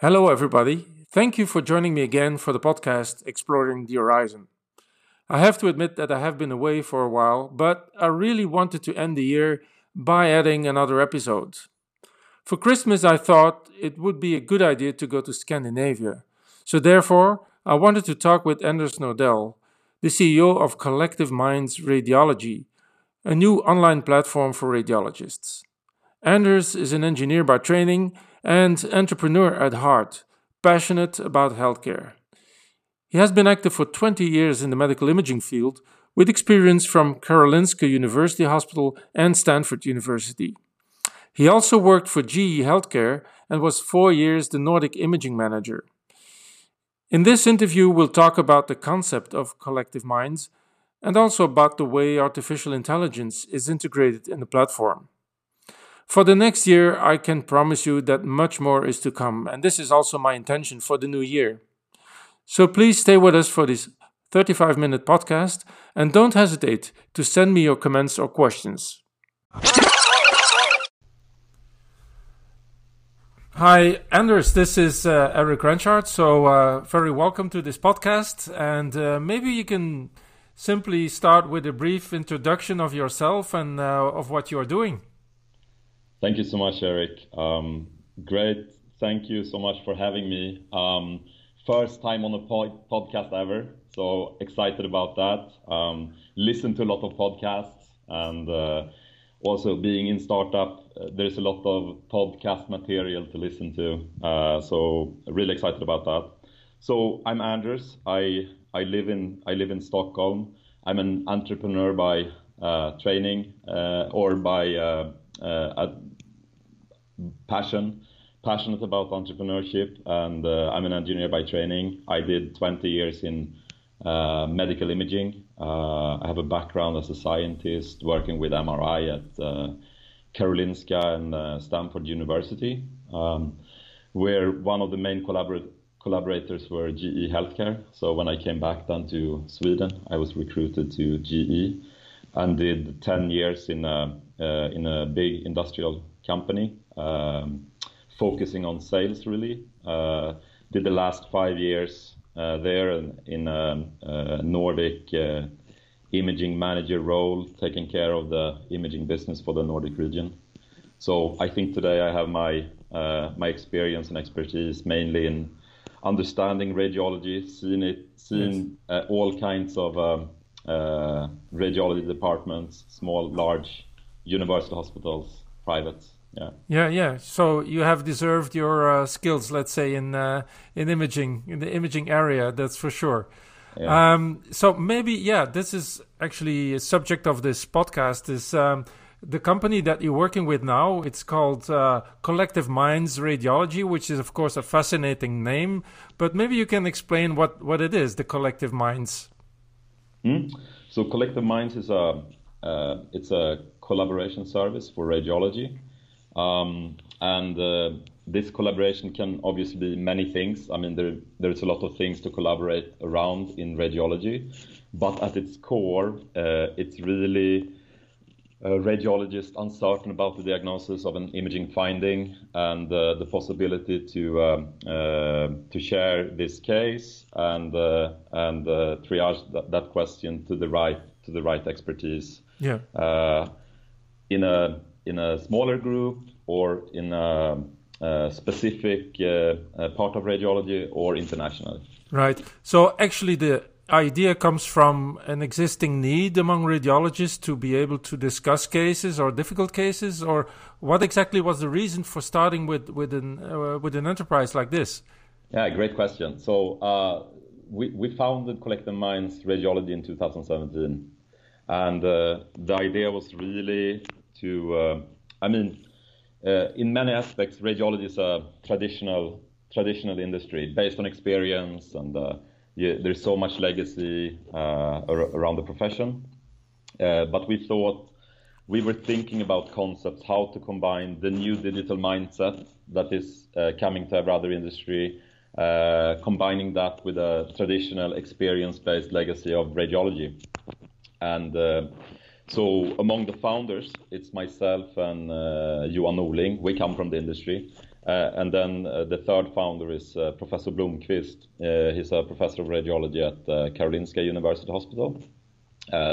Hello, everybody. Thank you for joining me again for the podcast Exploring the Horizon. I have to admit that I have been away for a while, but I really wanted to end the year by adding another episode. For Christmas, I thought it would be a good idea to go to Scandinavia. So, therefore, I wanted to talk with Anders Nordell, the CEO of Collective Minds Radiology, a new online platform for radiologists. Anders is an engineer by training and entrepreneur at heart, passionate about healthcare. He has been active for 20 years in the medical imaging field, with experience from Karolinska University Hospital and Stanford University. He also worked for GE Healthcare and was four years the Nordic Imaging Manager. In this interview, we'll talk about the concept of collective minds and also about the way artificial intelligence is integrated in the platform. For the next year, I can promise you that much more is to come, and this is also my intention for the new year. So please stay with us for this 35 minute podcast and don't hesitate to send me your comments or questions. Hi, Anders. This is uh, Eric Renchard. So, uh, very welcome to this podcast. And uh, maybe you can simply start with a brief introduction of yourself and uh, of what you are doing. Thank you so much, Eric. Um, great. Thank you so much for having me. Um, first time on a pod- podcast ever, so excited about that. Um, listen to a lot of podcasts and uh, also being in startup, uh, there's a lot of podcast material to listen to. Uh, so really excited about that. So I'm Anders. I I live in I live in Stockholm. I'm an entrepreneur by uh, training uh, or by uh, uh, passion, passionate about entrepreneurship, and uh, I'm an engineer by training. I did 20 years in uh, medical imaging. Uh, I have a background as a scientist working with MRI at uh, Karolinska and uh, Stanford University, um, where one of the main collaborators collaborators were GE Healthcare. So when I came back then to Sweden, I was recruited to GE and did 10 years in a, uh, in a big industrial company um, focusing on sales really. Uh, did the last five years uh, there in a, a Nordic uh, imaging manager role, taking care of the imaging business for the Nordic region. So I think today I have my uh, my experience and expertise mainly in understanding radiology, seeing it, seeing yes. uh, all kinds of um, uh, radiology departments, small, large, university hospitals, privates. Yeah. Yeah, yeah. So you have deserved your uh, skills, let's say, in uh, in imaging, in the imaging area. That's for sure. Yeah. Um, so maybe, yeah, this is actually a subject of this podcast. Is um, the company that you're working with now? It's called uh, Collective Minds Radiology, which is, of course, a fascinating name. But maybe you can explain what what it is, the Collective Minds. Mm. So, Collective Minds is a uh, it's a collaboration service for radiology. Um, and uh, this collaboration can obviously be many things. I mean, there, there's a lot of things to collaborate around in radiology, but at its core, uh, it's really a radiologist uncertain about the diagnosis of an imaging finding and uh, the possibility to um, uh, to share this case and uh, and uh, triage that, that, question to the right to the right expertise. Yeah. in a in a smaller group or in a, a specific uh, part of radiology or internationally. Right. So actually, the idea comes from an existing need among radiologists to be able to discuss cases or difficult cases, or what exactly was the reason for starting with with an uh, with an enterprise like this? Yeah, great question. So uh, we we founded Collective Minds Radiology in 2017, and uh, the idea was really to, uh, I mean, uh, in many aspects, radiology is a traditional traditional industry based on experience, and uh, there's so much legacy around the profession. but we thought we were thinking about concepts, how to combine the new digital mindset that is uh, coming to every other industry, uh, combining that with a traditional experience-based legacy of radiology. And uh, so among the founders, it's myself and uh, Johan Norling. We come from the industry, Uh, and then uh, the third founder is uh, Professor Blomqvist. he's a professor of radiology at Karolinska University Hospital.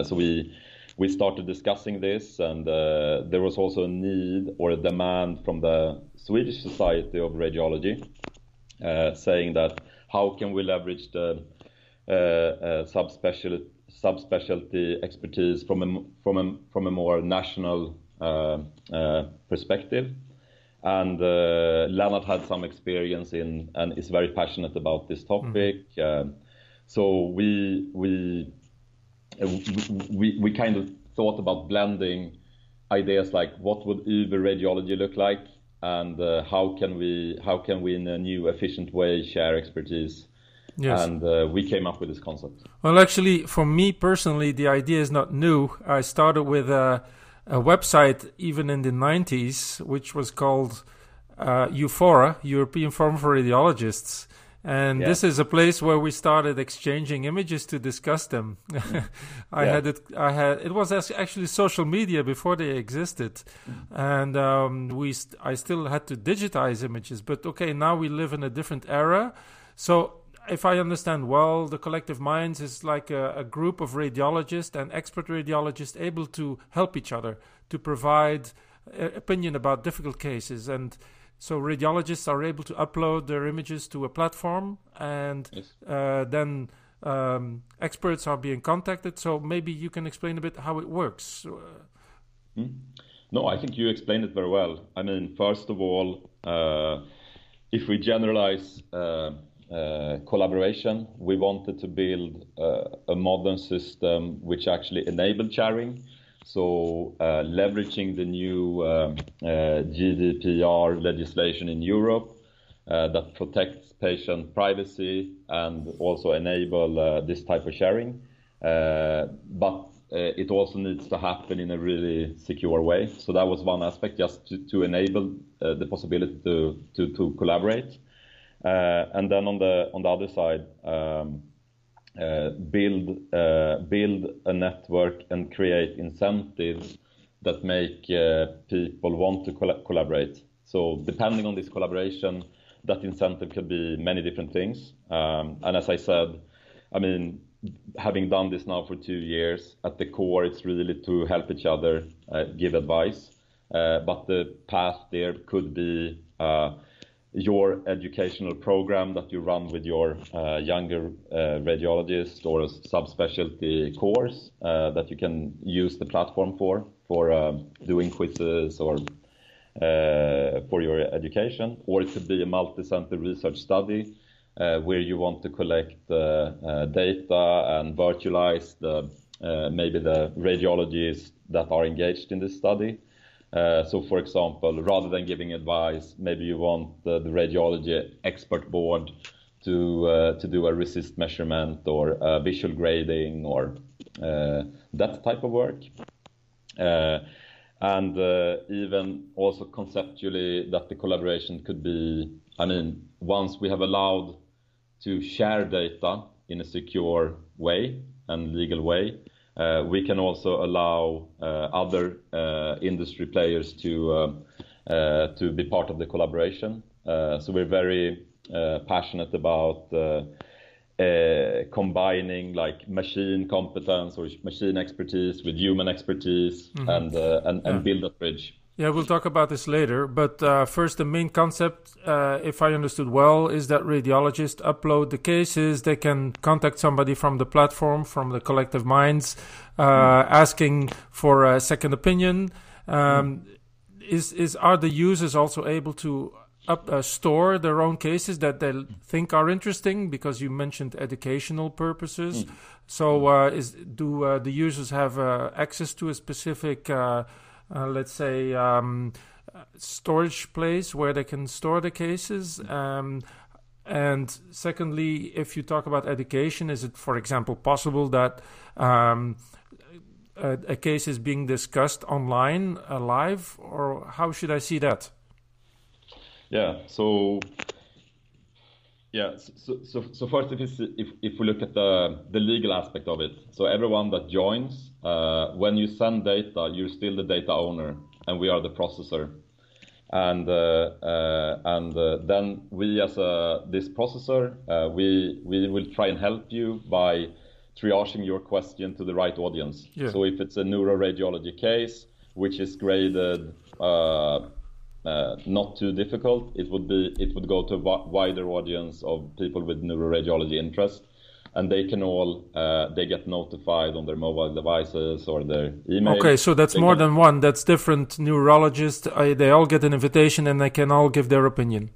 so we we started discussing this, and there was also a need or a demand from the Swedish Society of Radiology, saying that how can we leverage the Eh, eh, subspecialty subspecialty expertise from a, from a, from a more national uh, perspective. And Lennart had some experience in and is very passionate about this topic. Mm. so we we we we kind of thought about blending ideas like what would Uber radiology look like and how can we how can we in a new efficient way share expertise yes. and uh, we came up with this concept well actually for me personally the idea is not new i started with a, a website even in the 90s which was called uh, EUFORA european forum for radiologists and yeah. this is a place where we started exchanging images to discuss them. I yeah. had it. I had it was actually social media before they existed, mm. and um, we. St- I still had to digitize images, but okay, now we live in a different era. So, if I understand well, the collective minds is like a, a group of radiologists and expert radiologists able to help each other to provide uh, opinion about difficult cases and so radiologists are able to upload their images to a platform, and yes. uh, then um, experts are being contacted. So maybe you can explain a bit how it works. Mm. No, I think you explained it very well. I mean, first of all, uh, if we generalize uh collaboration, we wanted to build uh, a modern system which actually enabled sharing so uh, leveraging the new um, uh, GDPR legislation in Europe uh, that protects patient privacy and also enable this type of sharing. But it also needs to happen in a really secure way. So that was one aspect, just to enable the possibility to collaborate. And then on the other side, um, uh, build uh, build a network and create incentives that make uh, people want to coll- collaborate. So depending on this collaboration, that incentive could be many different things. Um, and as I said, I mean, having done this now for two years, at the core, it's really to help each other, uh, give advice. Uh, but the path there could be uh, your educational program that you run with your uh, younger uh, radiologist or a subspecialty course uh, that you can use the platform for, for um, doing quizzes or uh, for your education, or it could be a multi-center research study uh, where you want to collect uh, data and virtualize the, maybe the radiologists that are engaged in this study. Uh, so, for example, rather than giving advice, maybe you want the, radiology expert board to uh, do a RECIST measurement or visual grading or uh, that type of work. Uh, and uh, even also conceptually that the collaboration could be, I mean, once we have allowed to share data in a secure way and legal way, uh, we can also allow uh, other uh, industry players to to be part of the collaboration. so we're very passionate about uh, combining like machine competence or machine expertise with human expertise mm-hmm. and, uh, and, and yeah. build that bridge. Yeah, we'll talk about this later. But uh, first, the main concept, uh, if I understood well, is that radiologists upload the cases. They can contact somebody from the platform, from the collective minds, uh, mm. asking for a second opinion. Um, mm. Is is are the users also able to up, uh, store their own cases that they think are interesting? Because you mentioned educational purposes. Mm. So, uh, is do uh, the users have access to a specific uh, let's say, um, storage place where they can store the cases. Um, and secondly, if you talk about education, is it, for example, possible that um, a, a, case is being discussed online, uh, live, or how should I see that? Yeah. So. Yeah. So, so, so first, if, if, if we look at the, the legal aspect of it, so everyone that joins uh, when you send data, you're still the data owner, and we are the processor. and uh, uh, and uh, then we as a this processor we we will try and help you by triaging your question to the right audience. Yeah. So if it's a neuroradiology case which is graded uh, not too difficult, it would be it would go to a wider audience of people with neuroradiology interest and they can all uh, they get notified on their mobile devices or their email. Okay, so that's they more than one. That's different neurologists. Uh, they all get an invitation and they can all give their opinion.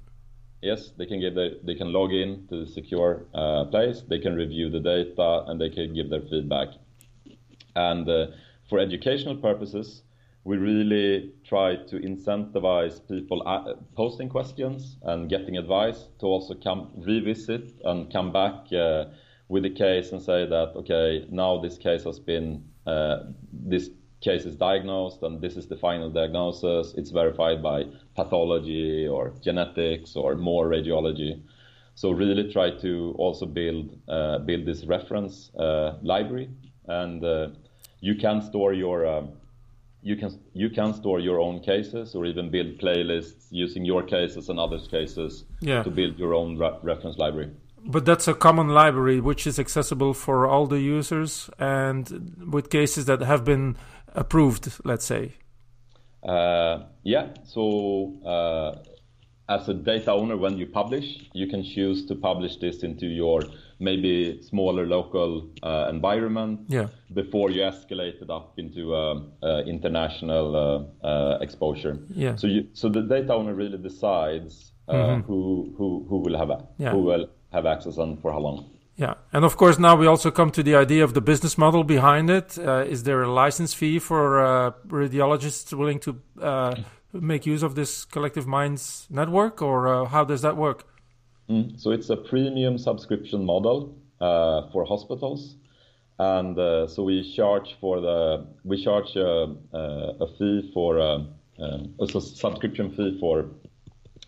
Yes, they can give their, they can log in to the secure uh, place. They can review the data and they can give their feedback. And uh, for educational purposes, we really try to incentivize people uh, posting questions and getting advice to also come revisit and come back uh, with the case and say that okay now this case has been uh, this case is diagnosed and this is the final diagnosis. It's verified by pathology or genetics or more radiology. So really try to also build uh, build this reference uh, library and uh, you can store your um, you can you can store your own cases or even build playlists using your cases and others cases yeah. to build your own re- reference library but that's a common library which is accessible for all the users and with cases that have been approved, let's say. Uh, yeah, so uh, as a data owner, when you publish, you can choose to publish this into your maybe smaller local uh, environment yeah. before you escalate it up into uh, uh, international uh, exposure. Yeah. So you, so the data owner really decides mm-hmm. who who who will have yeah. who will have access and for how long. Yeah, and of course now we also come to the idea of the business model behind it. Uh, is there a license fee for uh, radiologists willing to uh, make use of this Collective Minds network, or uh, how does that work? Mm, so it's a premium subscription model uh, for hospitals, and uh, so we charge for the we charge a, a fee for a, a subscription fee for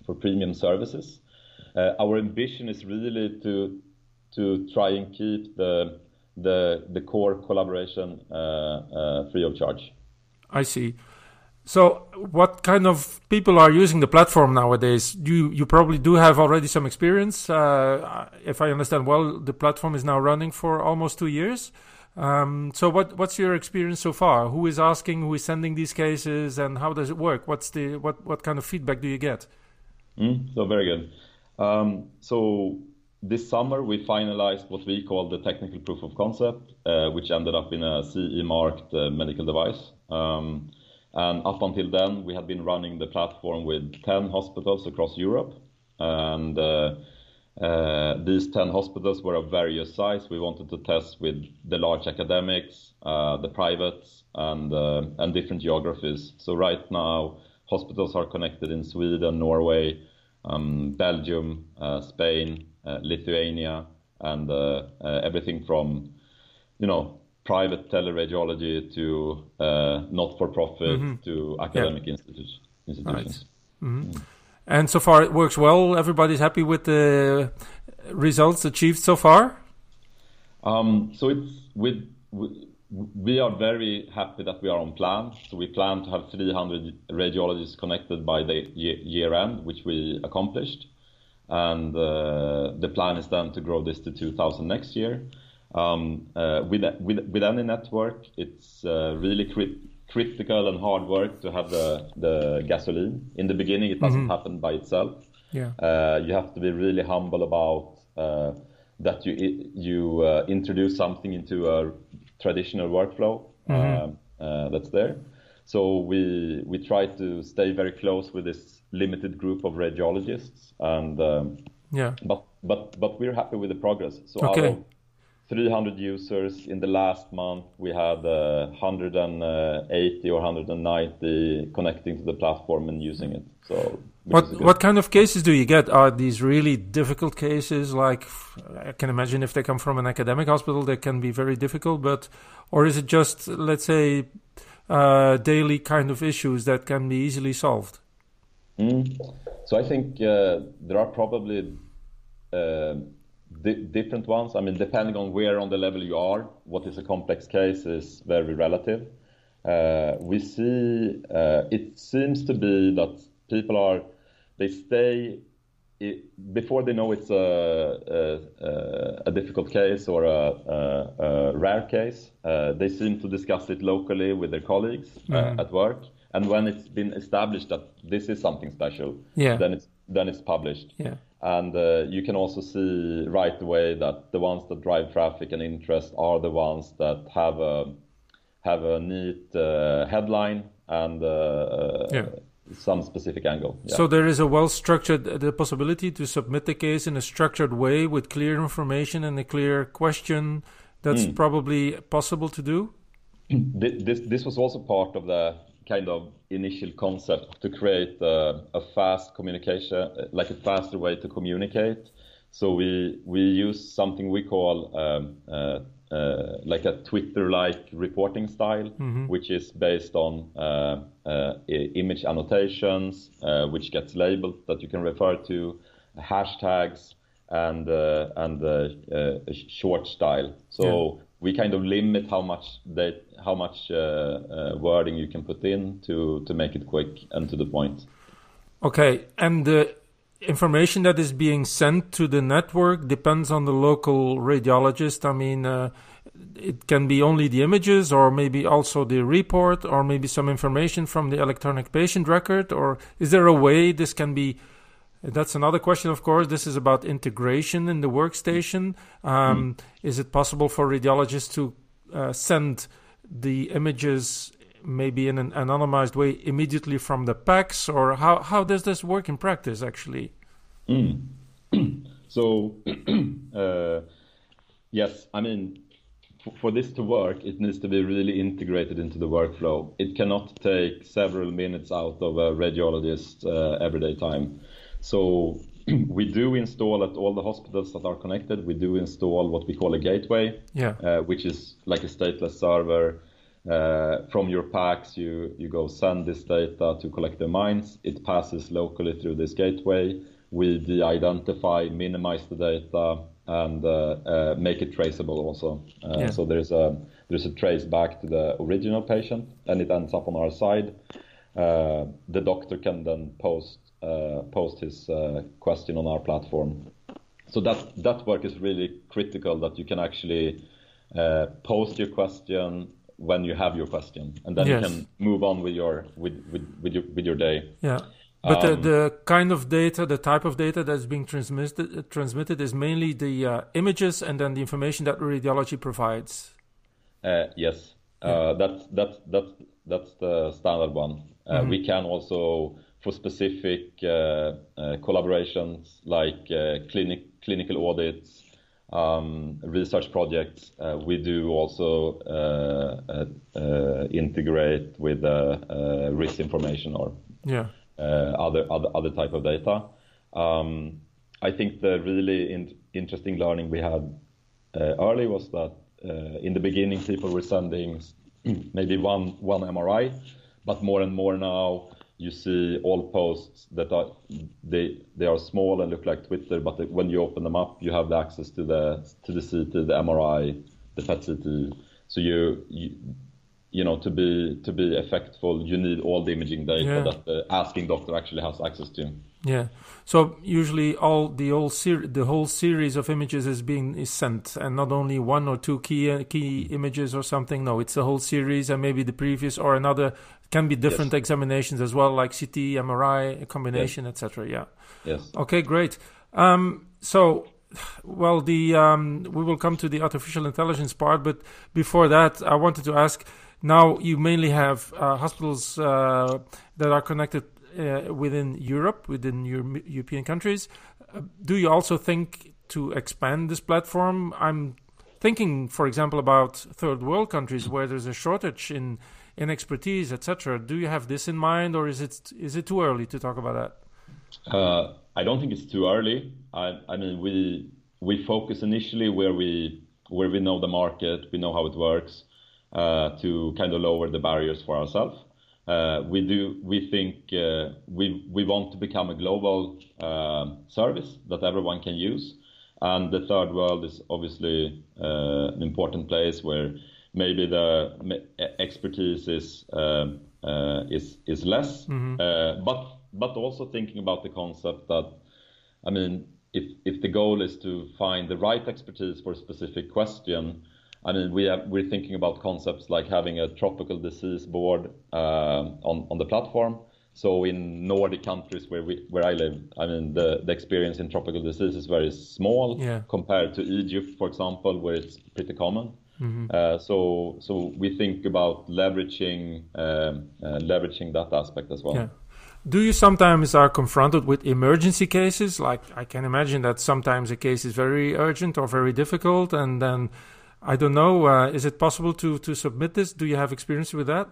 for premium services uh, our ambition is really to to try and keep the the the core collaboration uh, uh, free of charge. I see. So, what kind of people are using the platform nowadays? You you probably do have already some experience. Uh, if I understand well, the platform is now running for almost two years. Um, so, what what's your experience so far? Who is asking? Who is sending these cases? And how does it work? What's the what what kind of feedback do you get? Mm, so very good. Um, so this summer we finalized what we call the technical proof of concept, uh, which ended up in a CE marked uh, medical device. Um, and up until then, we had been running the platform with 10 hospitals across Europe. And uh, uh these 10 hospitals were of various size. We wanted to test with the large academics, uh, the privates, and, uh, and different geographies. So right now, hospitals are connected in Sweden, Norway, um, Belgium, uh, Spain, uh, Lithuania, and everything from, you know, private teleradiology to not-for-profit mm-hmm. to academic yeah. institu- institutions. Right. Mm-hmm. Mm. And so far, it works well. Everybody's happy with the results achieved so far. Um, so it's with, with we are very happy that we are on plan. So we plan to have 300 radiologists connected by the year end, which we accomplished. And uh, the plan is then to grow this to 2,000 next year. Um, uh, with, with, with any network, it's uh, really crit- critical and hard work to have the, the gasoline. In the beginning, it doesn't mm-hmm. happen by itself. Yeah. Uh, you have to be really humble about uh, that you you uh, introduce something into a traditional workflow mm-hmm. uh, that's there. So we we try to stay very close with this limited group of radiologists, and um, yeah, but but but we're happy with the progress. So okay. of 300 users in the last month, we had uh, 180 or 190 connecting to the platform and using it. So what what kind of cases do you get? Are these really difficult cases? Like I can imagine if they come from an academic hospital, they can be very difficult. But or is it just let's say uh, daily kind of issues that can be easily solved? Mm. So I think uh, there are probably uh, di- different ones. I mean, depending on where on the level you are, what is a complex case is very relative. Uh, we see uh, it seems to be that people are they stay it, before they know it's a, a, a difficult case or a, a rare case, uh, they seem to discuss it locally with their colleagues uh, mm-hmm. at work. And when it's been established that this is something special, yeah. then it's then it's published. Yeah. And uh, you can also see right away that the ones that drive traffic and interest are the ones that have a have a neat uh, headline and uh, yeah some specific angle. Yeah. So there is a well structured the possibility to submit the case in a structured way with clear information and a clear question. That's mm. probably possible to do. This this was also part of the kind of initial concept to create a, a fast communication, like a faster way to communicate. So we we use something we call um, uh, uh, like a Twitter-like reporting style, mm-hmm. which is based on uh, uh, image annotations, uh, which gets labeled that you can refer to, hashtags, and uh, and uh, a short style. So yeah. We kind of limit how much they, how much wording you can put in to to make it quick and to the point. Okay, and the information that is being sent to the network depends on the local radiologist. I mean, uh, it can be only the images, or maybe also the report, or maybe some information from the electronic patient record. Or is there a way this can be? That's another question, of course. This is about integration in the workstation. Um, mm. Is it possible for radiologists to uh, send the images maybe in an anonymized way immediately from the PACS, or how, how does this work in practice actually? Mm. so, uh, yes, I mean, for, for this to work, it needs to be really integrated into the workflow. It cannot take several minutes out of a radiologist's uh, everyday time. So, we do install at all the hospitals that are connected. We do install what we call a gateway, yeah. uh, which is like a stateless server uh, from your PACS, you, you go send this data to Collective Minds. It passes locally through this gateway. We de-identify, minimize the data, and uh, uh, make it traceable also. Uh, yeah. So there's a there's a trace back to the original patient, and it ends up on our side. Uh, the doctor can then post post his question on our platform. So that that work is really critical. That you can actually post your question when you have your question, and then yes. you can move on with your with with with your, with your day. Yeah. But um, the, the kind of data, the type of data that's being transmitted transmitted is mainly the uh, images and then the information that radiology provides. Uh, yes, uh, that's that's that's that's the standard one. Uh, mm-hmm. We can also, for specific uh, uh, collaborations like clinic clinical audits, um, research projects, uh, we do also uh, uh, integrate with RIS information or yeah. other, other other type of data. Um, I think the really in- interesting learning we had early was that in the beginning people were sending maybe one one MRI, but more and more now you see all posts that are they they are small and look like Twitter, but when you open them up, you have the access to the to the CT, the MRI, the PET CT. So you, you you know to be to be effectful, you need all the imaging data yeah. that the asking doctor actually has access to. Yeah. So usually all the whole ser- the whole series of images is being is sent, and not only one or two key uh, key images or something. No, it's the whole series, and maybe the previous or another can be different yes. examinations as well, like CT, MRI, a combination, yes. etc. Yeah. Yes. Okay, great. Um, so, well, the um, we will come to the artificial intelligence part, but before that, I wanted to ask. Now, you mainly have uh, hospitals uh, that are connected uh, within Europe, within European countries. Uh, do you also think to expand this platform? I'm thinking, for example, about third world countries where there's a shortage in in expertise, etc. Do you have this in mind, or is it is it too early to talk about that? Uh, I don't think it's too early. I, I mean, we we focus initially where we where we know the market, we know how it works, to kind of lower the barriers for ourselves. Uh, we do we think uh, we we want to become a global uh, service that everyone can use, and the third world is obviously uh, an important place where maybe the expertise is uh, uh, is is less, mm-hmm. Uh, but but also thinking about the concept that, I mean, if if the goal is to find the right expertise for a specific question, I mean, we have, we're thinking about concepts like having a tropical disease board uh, on on the platform. So in Nordic countries where we where I live, I mean, the, the experience in tropical disease is very small yeah. compared to Egypt, for example, where it's pretty common. Mm-hmm. Uh, so so we think about leveraging um, uh, leveraging that aspect as well. Yeah. Do you sometimes are confronted with emergency cases? Like I can imagine that sometimes a case is very urgent or very difficult, and then I don't know. Uh, is it possible to to submit this? Do you have experience with that?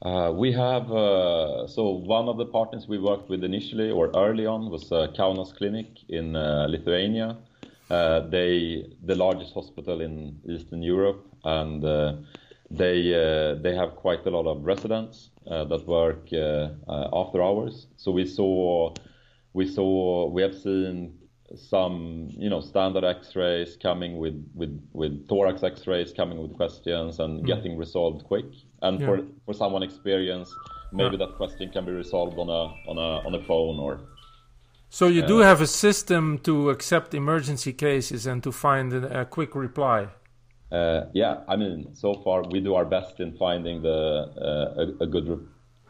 Uh, we have uh, so one of the partners we worked with initially or early on was uh, Kaunas Clinic in uh, Lithuania. Uh, they the largest hospital in Eastern Europe, and uh, they they have quite a lot of residents that work after hours. So we saw we saw we have seen some you know standard x-rays coming with with with thorax x-rays coming with questions and mm. getting resolved quick and yeah. for for someone experienced maybe yeah. that question can be resolved on a on a on a phone or so you uh, do have a system to accept emergency cases and to find a, a quick reply uh, yeah i mean so far we do our best in finding the uh, a, a, good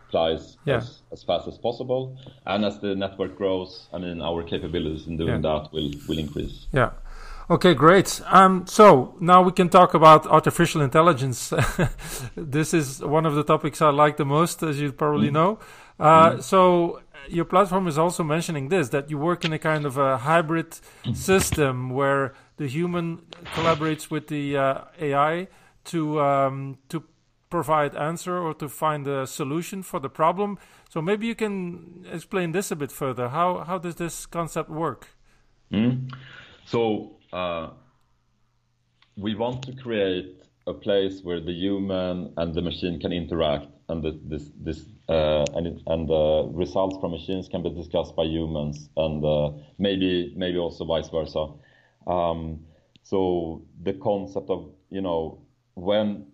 replies yeah. as, as, fast as possible and as the network grows i mean our capabilities in doing yeah. that will will increase yeah Okay, great. Um, so now we can talk about artificial intelligence. this is one of the topics I like the most, as you probably mm. know. Uh, mm. So your platform is also mentioning this that you work in a kind of a hybrid mm. system where the human collaborates with the uh, AI to um, to provide answer or to find a solution for the problem. So maybe you can explain this a bit further. How how does this concept work? Mm. So uh, we want to create a place where the human and the machine can interact, and the, this this uh, and and results from machines can be discussed by humans, and uh, maybe maybe also vice versa. Um, so the concept of you know when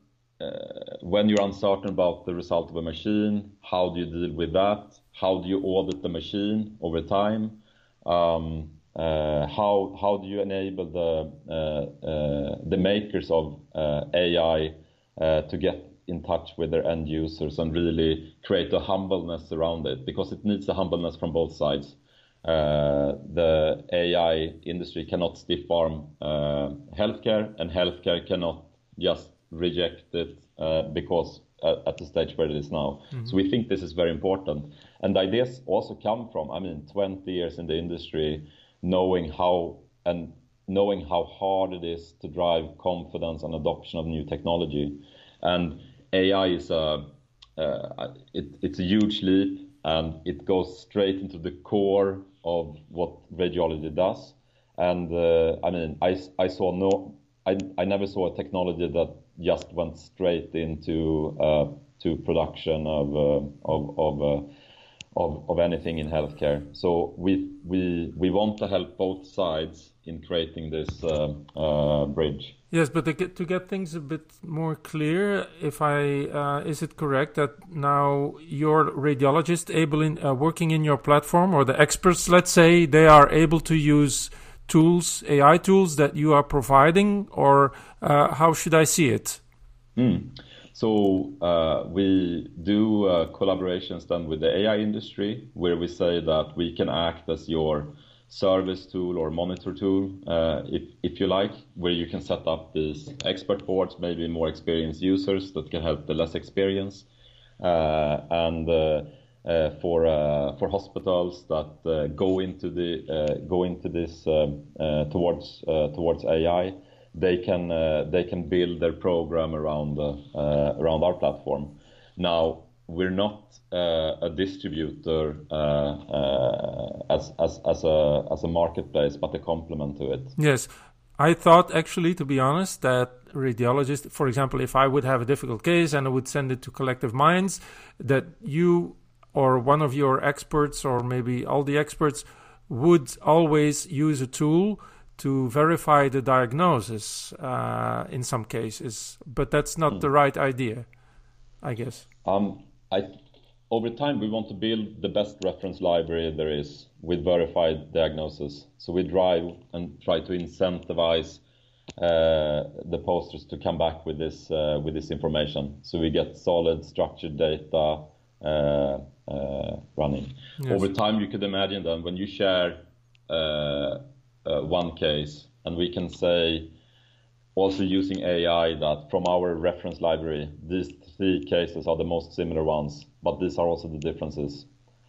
when you're uncertain about the result of a machine, how do you deal with that? How do you audit the machine over time? Um, uh, how how do you enable the uh, uh, the makers of AI to get in touch with their end users and really create a humbleness around it because it needs a humbleness from both sides. Uh, the AI industry cannot stiff arm uh, healthcare, and healthcare cannot just reject it uh, because at the stage where it is now. Mm-hmm. So we think this is very important. And ideas also come from, I mean, 20 years in the industry, knowing how and knowing how hard it is to drive confidence and adoption of new technology. And AI is a uh, it, it's a huge leap and it goes straight into the core of what radiology does. And uh, I mean, I, I saw no, I, I never saw a technology that just went straight into uh, to production of uh, of, of uh, of, of anything in healthcare. So we, we, we want to help both sides in creating this uh, uh, bridge. Yes, but to get, to get things a bit more clear, if I is it correct that now your radiologist able in working in your platform or the experts, let's say, they are able to use tools, AI tools that you are providing, or uh, how should I see it? Mm. So uh, we do uh, collaborations then with the AI industry, where we say that we can act as your service tool or monitor tool, uh, if if you like, where you can set up these expert boards, maybe more experienced users that can help the less experienced, uh, and uh, for for hospitals that go into the go into this um, towards towards AI they can uh, they can build their program around uh, around our platform. Now we're not uh, a distributor uh, uh, as, as as a as a marketplace, but a complement to it. Yes, I thought actually, to be honest, that radiologists, for example, if I would have a difficult case and I would send it to Collective Minds, that you or one of your experts or maybe all the experts would always use a tool to verify the diagnosis uh, in some cases, but that's not mm. the right idea, I guess. Um, I over time, we want to build the best reference library there is with verified diagnosis. So we drive and try to incentivize uh, the posters to come back with this uh, with this information. So we get solid, structured data uh, uh running. Yes. Over time, you could imagine that when you share uh, uh, one case, and we can say also using AI that from our reference library, these three cases are the most similar ones, but these are also the differences.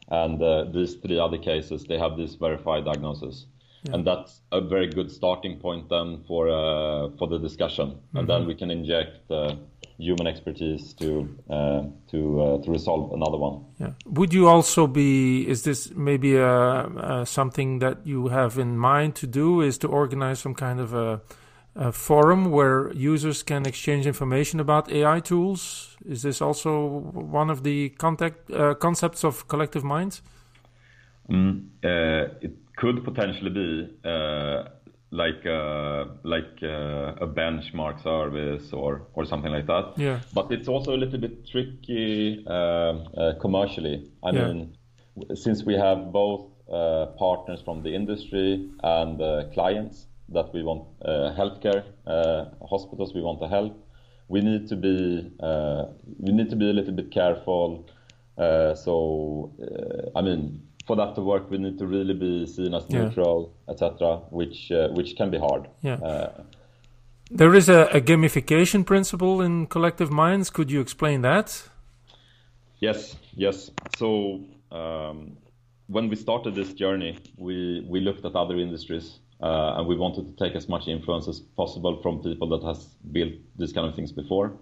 And uh, these three other cases, they have this verified diagnosis. Yeah. And that's a very good starting point then for uh, for the discussion, mm-hmm. and then mm-hmm. we can inject uh, human expertise to uh, to uh, to resolve another one. Yeah. Would you also be? Is this maybe a, uh, uh, something that you have in mind to do? Is to organize some kind of a a forum where users can exchange information about AI tools. Is this also one of the contact, uh, concepts of collective minds? Mm, uh, it could potentially be uh, like uh, like uh, a benchmark service or or something like that. Yeah. But it's also a little bit tricky uh, commercially. I yeah. mean, since we have both partners from the industry and clients that we want uh, healthcare uh, hospitals we want to help. We need to be uh, we need to be a little bit careful. so I mean, for that to work, we need to really be seen as neutral, yeah. etc., which which can be hard. Yeah. There is a, a, gamification principle in collective minds. Could you explain that? Yes, yes. So um, when we started this journey, we, we looked at other industries uh, and we wanted to take as much influence as possible from people that has built these kind of things before.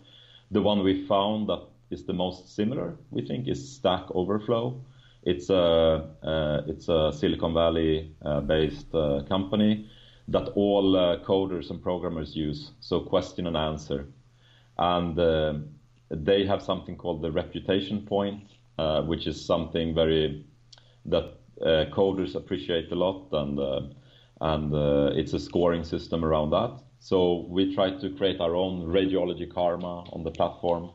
The one we found that is the most similar, we think, is Stack Overflow. It's a it's a Silicon Valley uh, based uh, company that all uh, coders and programmers use. So question and answer, and they have something called the reputation point, which is something very that coders appreciate a lot and and uh, it's a scoring system around that. So we try to create our own radiology karma on the platform.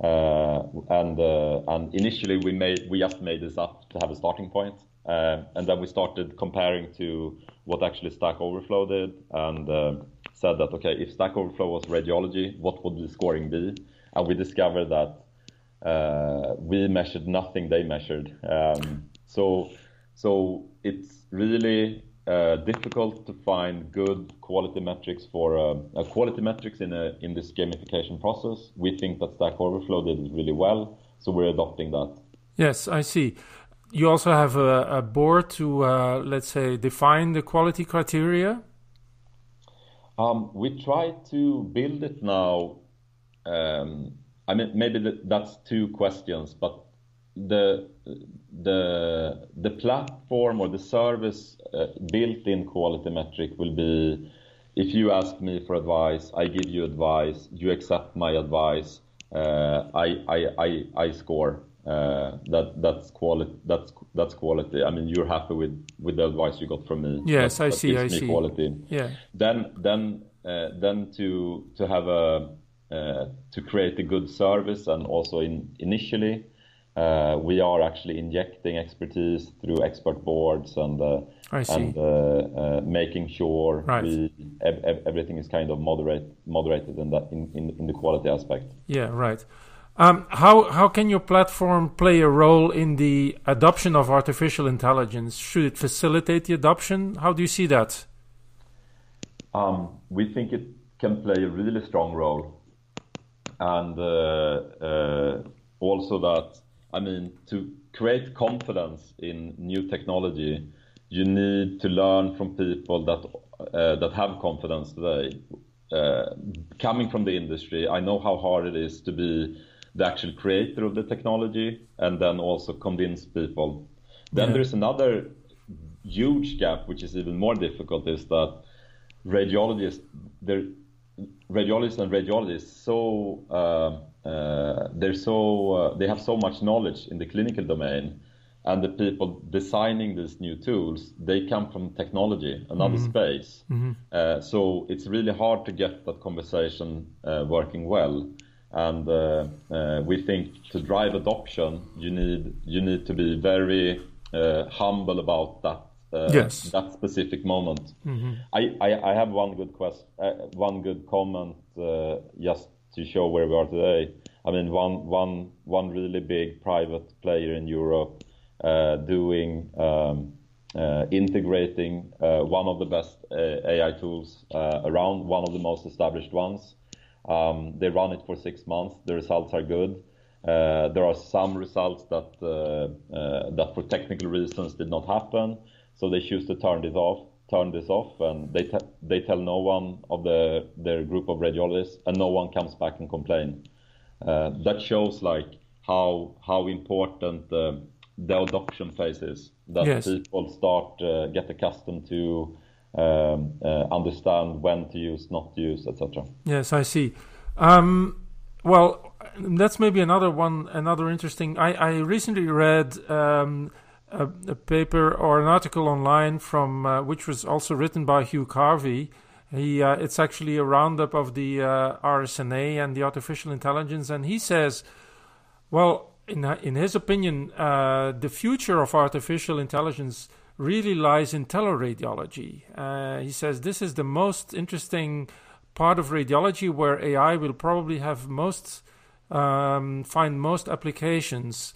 Uh, and uh, and initially we made we just made this up to have a starting point, uh, and then we started comparing to what actually Stack Overflow did, and said that okay, if Stack Overflow was radiology, what would the scoring be? And we discovered that uh, we measured nothing they measured. Um, so so it's really uh, difficult to find good quality metrics for uh, quality metrics in a in this gamification process. We think that Stack Overflow did it really well, so we're adopting that. Yes, I see. You also have a, a board to uh, let's say define the quality criteria. Um, we try to build it now. Um, I mean, maybe that's two questions, but the the the platform or the service uh, built in quality metric will be if you ask me for advice i give you advice you accept my advice uh, I, I, I, I score uh, that that's quality that's that's quality. I mean you're happy with with the advice you got from me. Yes that, i that see i see. quality. Yeah. Then then uh, then to to have a uh, to create a good service and also in initially we are actually injecting expertise through expert boards and uh, and uh, uh, making sure right. we, ev- everything is kind of moderate, moderated in that in, in, in the quality aspect. Yeah, right. Um, how how can your platform play a role in the adoption of artificial intelligence? Should it facilitate the adoption? How do you see that? Um, we think it can play a really strong role, and uh, uh, also that I mean, to create confidence in new technology, you need to learn from people that uh, that have confidence today. Uh, coming from the industry, I know how hard it is to be the actual creator of the technology and then also convince people. Then yeah. there's another huge gap, which is even more difficult, is that radiologists, radiologists and radiologists so uh, uh, they're so uh, they have so much knowledge in the clinical domain and the people designing these new tools they come from technology another mm-hmm. space mm-hmm. Uh, so it's really hard to get that conversation uh, working well and uh, we think to drive adoption, you need you need to be very uh, humble about that uh, yes. that specific moment. Mm-hmm. I, I, I, have one good quest, uh, one good comment uh, just to show where we are today. I mean, one one one really big private player in Europe doing. Um, uh, integrating uh, one of the best uh, AI tools around, one of the most established ones. Um, they run it for six months. The results are good. Uh, there are some results that uh, uh, that for technical reasons did not happen, so they choose to turn this off. Turn this off, and they te- they tell no one of the their group of radiologists, and no one comes back and complain. that shows like how how important the adoption phase is. That yes. people start get accustomed to um, uh, understand when to use, not to use, etc. Yes, I see. Um, well, that's maybe another one, another interesting. I, I recently read um, a, a, paper or an article online from uh, which was also written by Hugh Harvey. He, uh, it's actually a roundup of the uh, RSNA and the artificial intelligence, and he says, well, in in his opinion, uh, the future of artificial intelligence really lies in teleradiology. Uh, he says this is the most interesting part of radiology where AI will probably have most um, find most applications.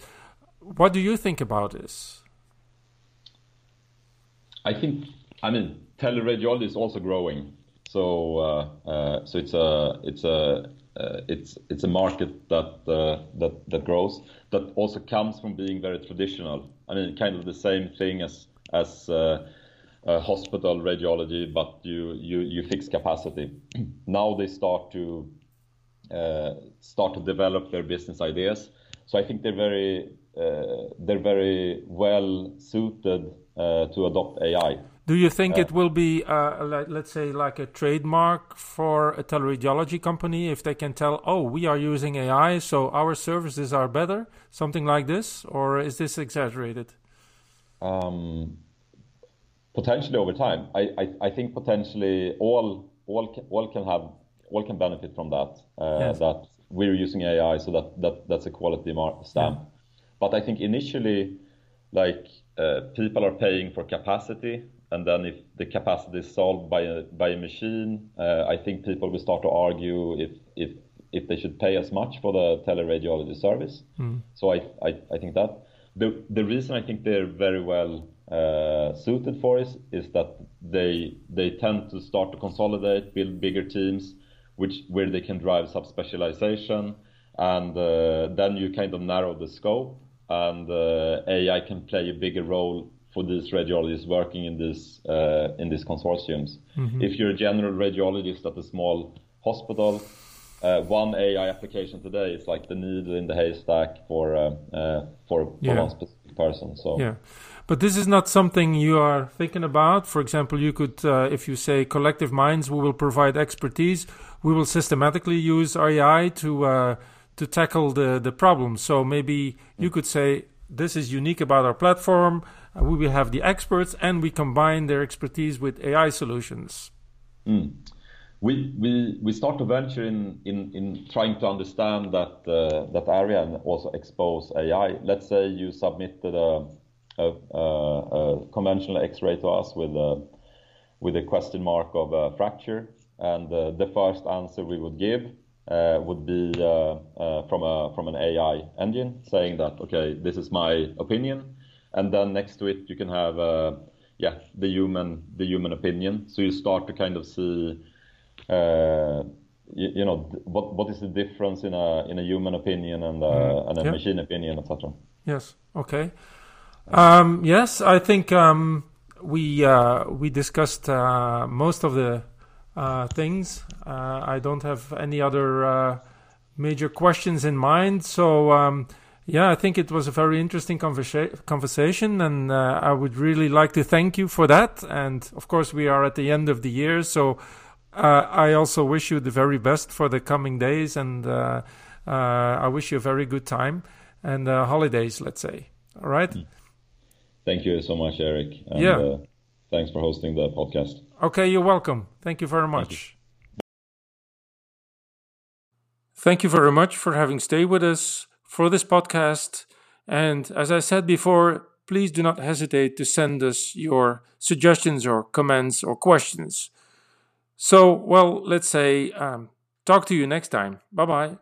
What do you think about this? I think I mean teleradiology is also growing, so uh, uh, so it's a it's a uh, it's it's a market that uh, that that grows that also comes from being very traditional. I mean, kind of the same thing as as uh, hospital radiology, but you, you, you fix capacity. now they start to uh, start to develop their business ideas. So I think they're very uh, they're very well suited uh, to adopt AI. Do you think it will be, uh, like, let's say, like a trademark for a teleradiology company if they can tell, oh, we are using AI, so our services are better, something like this, or is this exaggerated? Um, potentially over time, I, I, I, think potentially all all can, all can have all can benefit from that. Uh, yes. That we're using AI, so that, that that's a quality stamp. But I think initially, like uh, people are paying for capacity, and then if the capacity is solved by a by a machine, uh, I think people will start to argue if if if they should pay as much for the teleradiology service. Mm. So I, I I think that the the reason I think they're very well uh, suited for is is that they they tend to start to consolidate, build bigger teams, which where they can drive subspecialization, and uh, then you kind of narrow the scope, and uh, AI can play a bigger role for these radiologists working in this uh, in these consortiums. Mm-hmm. If you're a general radiologist at a small hospital, uh, one AI application today is like the needle in the haystack for uh, uh, for, for yeah. one specific person. So yeah, but this is not something you are thinking about. For example, you could, uh, if you say collective minds, we will provide expertise. We will systematically use AI to uh, to tackle the the problem. So maybe you could say this is unique about our platform. Uh, we will have the experts, and we combine their expertise with AI solutions. Mm we, we, we start to venture in, in, in trying to understand that, uh, that area and also expose AI. Let's say you submitted a, a, a, a conventional X-ray to us with a, with a question mark of a fracture, and uh, the first answer we would give would be uh, uh, from a from an AI engine saying that okay, this is my opinion, and then next to it you can have uh, yeah the human the human opinion. So you start to kind of see uh, you, know what what is the difference in a in a human opinion and, uh, mm. and a machine opinion, etc. Yes. Okay. Um, yes, I think um, we uh, we discussed uh, most of the uh, things. Uh, I don't have any other major questions in mind. So um, yeah, I think it was a very interesting conversa- conversation, and I would really like to thank you for that. And of course, we are at the end of the year, so uh, I also wish you the very best for the coming days, and uh, uh, I wish you a very good time and holidays, let's say. All right. Mm. Thank you so much, Eric. And, yeah. thanks for hosting the podcast. Okay, you're welcome. Thank you very much. Thank you very much for having stayed with us for this podcast. And as I said before, please do not hesitate to send us your suggestions or comments or questions. So, well, let's say, um, talk to you next time. Bye bye.